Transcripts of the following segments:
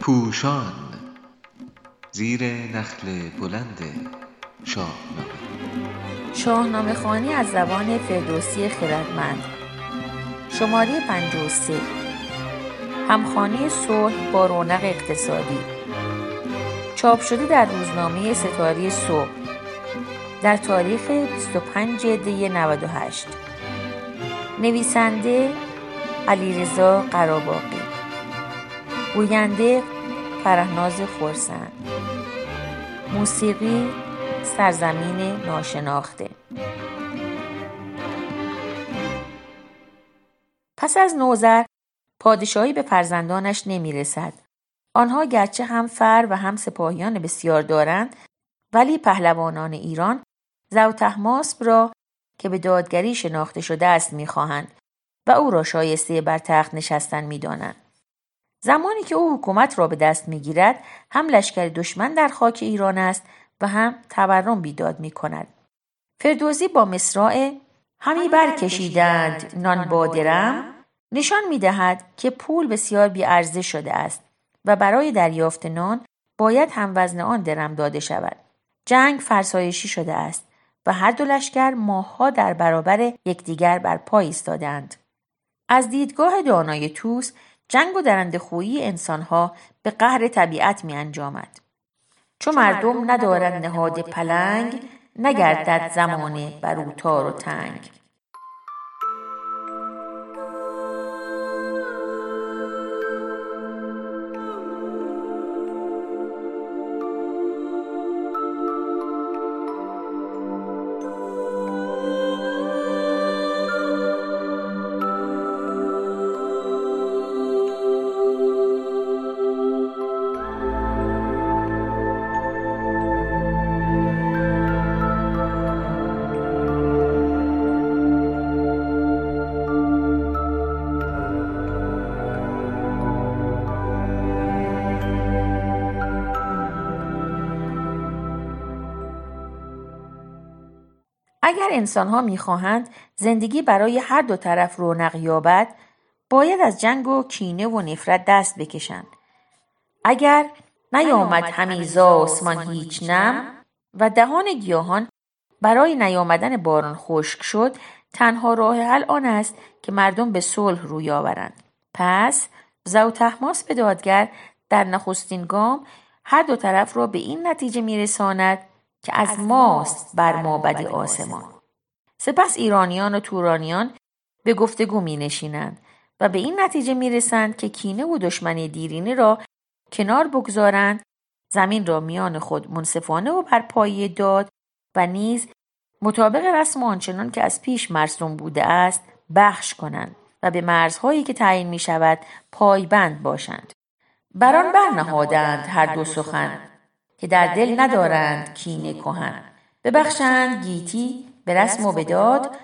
پوشان زیر نخل بلند شاهنامه. شاهنامه خوانی از زبان فردوسی خردمند. شماره 53 همخانی صلح با رونق اقتصادی. چاپ شده در روزنامه ستاره صبح در تاریخ 25 دی 98 نویسنده علیرضا قراباقی. گوینده فرهناز خورسند موسیقی سرزمین ناشناخته. پس از نوزر پادشاهی به فرزندانش نمی رسد. آنها گرچه هم فر و هم سپاهیان بسیار دارند ولی پهلوانان ایران زوتهماسب را که به دادگری شناخته شده است می‌خواهند. و او را شایسته بر تخت نشستن می‌دانند زمانی که او حکومت را به دست می‌گیرد هم لشکر دشمن در خاک ایران است و هم تورم بیداد می کند. فردوزی با مصراع همی برکشیدند نان بادرم نشان می دهد که پول بسیار بیارزه شده است و برای دریافت نان باید هم وزن آن درم داده شود. جنگ فرسایشی شده است و هر دو لشکر ماهها در برابر یکدیگر بر پای ایستادهاند. از دیدگاه دانای توس جنگ و درند خویی انسانها به قهر طبیعت می انجامد. چو مردم ندارد نهاد پلنگ نگردد زمانه بر او تار و تنگ اگر انسانها می‌خواهند زندگی برای هر دو طرف رونق یابد باید از جنگ و کینه و نفرت دست بکشند. اگر نیامد همی آسمان هیچ نم و دهان گیاهان برای نیامدن باران خشک شد تنها راه حل آن است که مردم به صلح روی آورند. پس زوتحماس به دادگر در نخستین گام هر دو طرف را به این نتیجه میرساند که از ماست بر مابد آسمان. سپس ایرانیان و تورانیان به گفتگو می نشینند و به این نتیجه می رسند که کینه و دشمنی دیرینه را کنار بگذارند زمین را میان خود منصفانه و بر پایه داد و نیز مطابق رسم آنچنان که از پیش مرسوم بوده است بخش کنند و به مرزهایی که تعیین می شود پایبند باشند. بران برنهادند هر دو سخن. که در دل ندارند کینه کهن ببخشند گیتی به رسم و به داد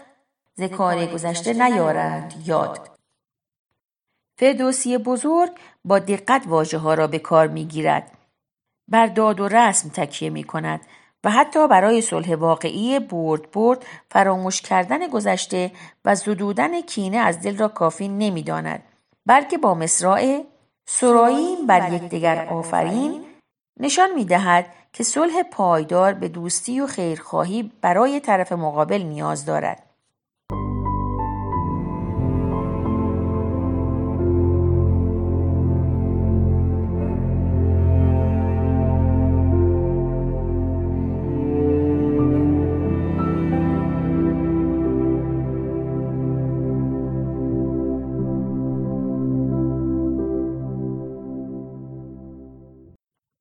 ز کار گذشته نیارند یاد فردوسی بزرگ با دقت واژه ها را به کار می گیرد. بر داد و رسم تکیه می کند و حتی برای صلح واقعی برد برد فراموش کردن گذشته و زدودن کینه از دل را کافی نمی داند. بلکه با مصرع سراییم بر یکدیگر آفرین نشان می دهد که صلح پایدار به دوستی و خیرخواهی برای طرف مقابل نیاز دارد.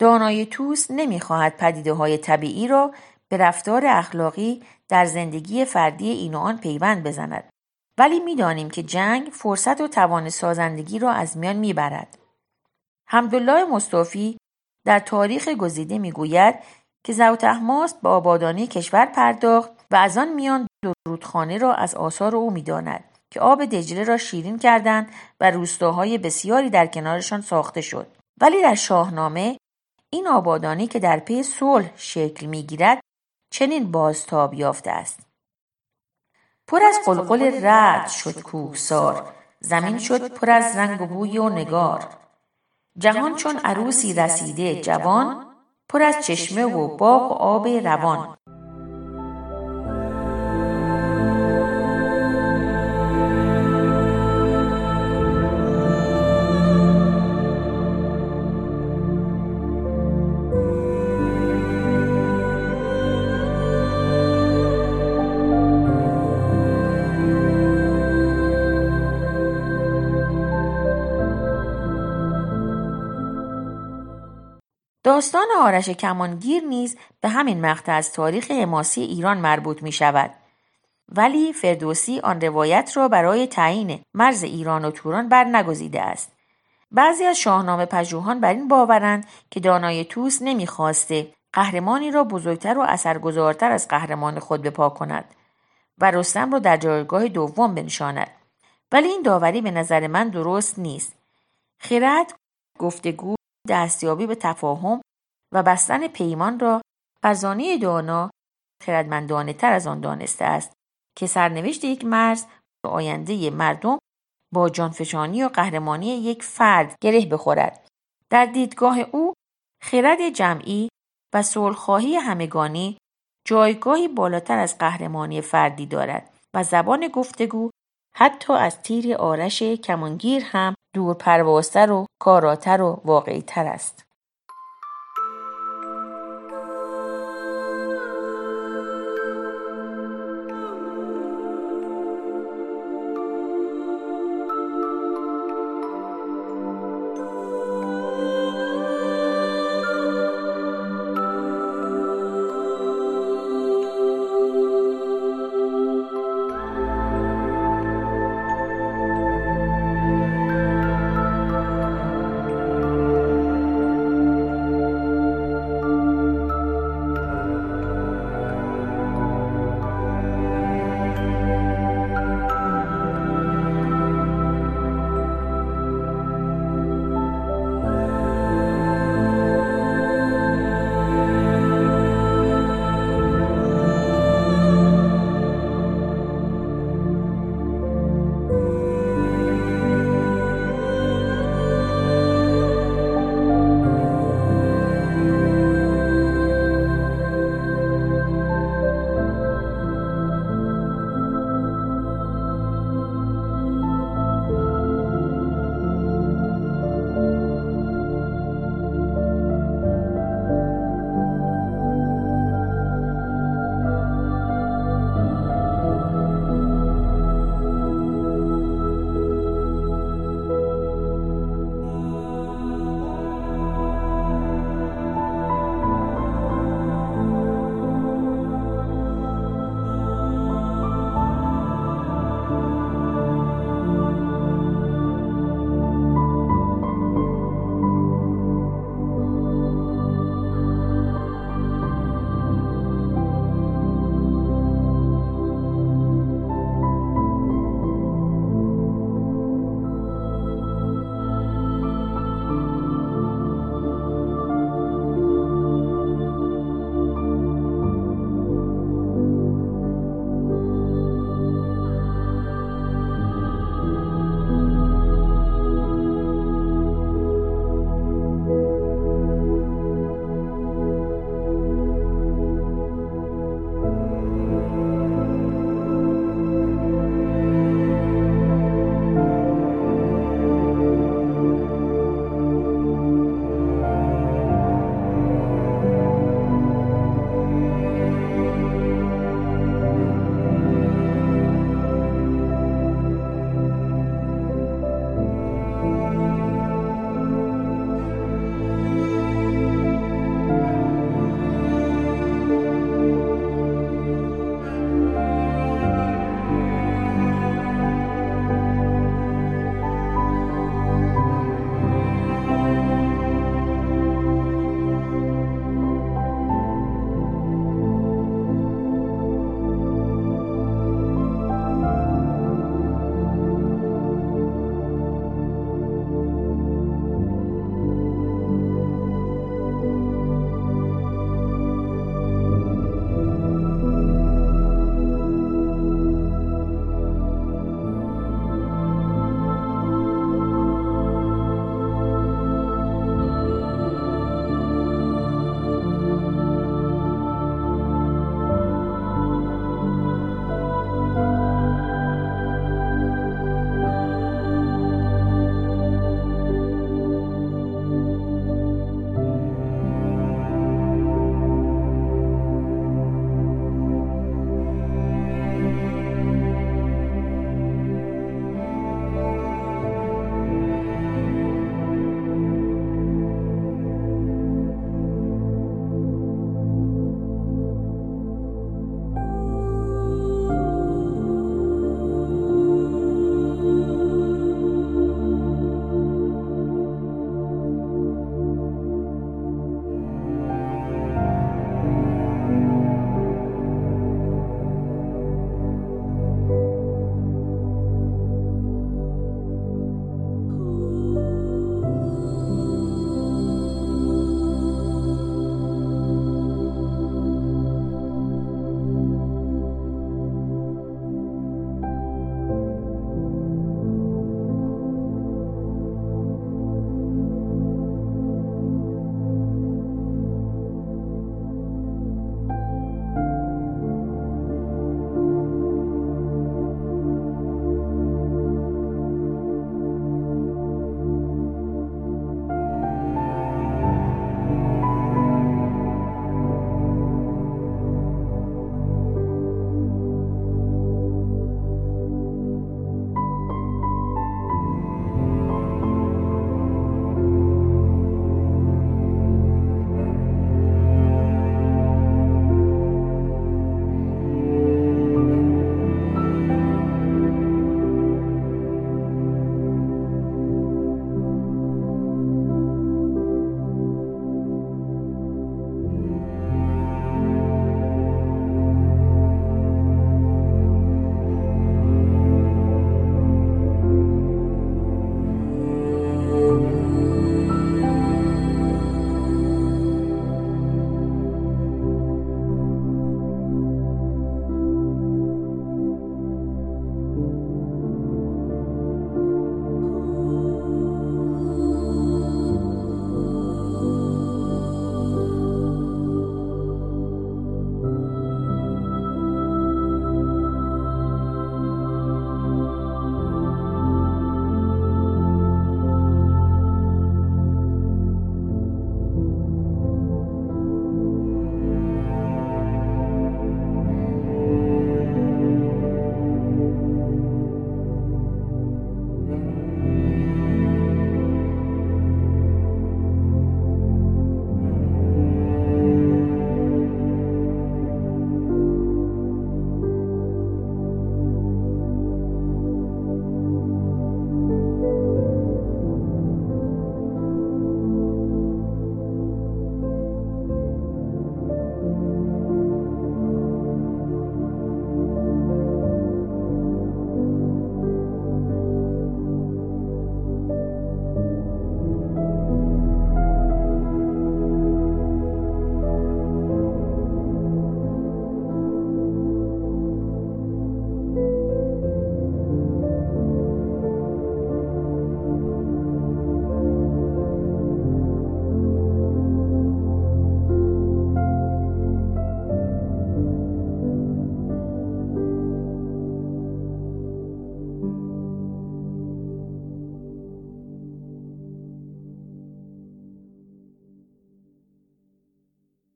دانای توس نمی‌خواهد پدیده های طبیعی را به رفتار اخلاقی در زندگی فردی این و آن پیوند بزند. ولی می‌دانیم که جنگ فرصت و توان سازندگی را از میان می‌برد. حمدالله مصطفی در تاریخ گزیده می‌گوید که زوت احماس به آبادانی کشور پرداخت و از آن میان درودخانه را از آثار او می‌داند که آب دجله را شیرین کردند و روستاهای بسیاری در کنارشان ساخته شد. ولی در شاهنامه این آبادانی که در پی صلح شکل می‌گیرد چنین بازتاب یافته است. پر از قلقل رد شد کوهسار زمین شد پر از رنگ و بوی و نگار. جهان چون عروسی رسیده جوان پر از چشمه و باغ و آب روان. داستان آرش کمانگیر نیز به همین مقطع از تاریخ حماسی ایران مربوط می شود. ولی فردوسی آن روایت را برای تعیین مرز ایران و توران برنگزیده است. بعضی از شاهنامه پژوهان بر این باورند که دانای توس نمی‌خواسته قهرمانی را بزرگتر و اثرگذارتر از قهرمان خود بپا کند و رستم را در جایگاه دوم بنشاند ولی این داوری به نظر من درست نیست خرد گفتگو دستیابی به تفاهم و بستن پیمان را فرزانه دانا خردمندانه تر از آن دانسته است که سرنوشت یک مرز و آینده مردم با جانفشانی و قهرمانی یک فرد گره بخورد در دیدگاه او خرد جمعی و صلحخواهی همگانی جایگاهی بالاتر از قهرمانی فردی دارد و زبان گفتگو حتی از تیر آرش کمانگیر هم دور پروازتر و کاراتر و واقعیتر است.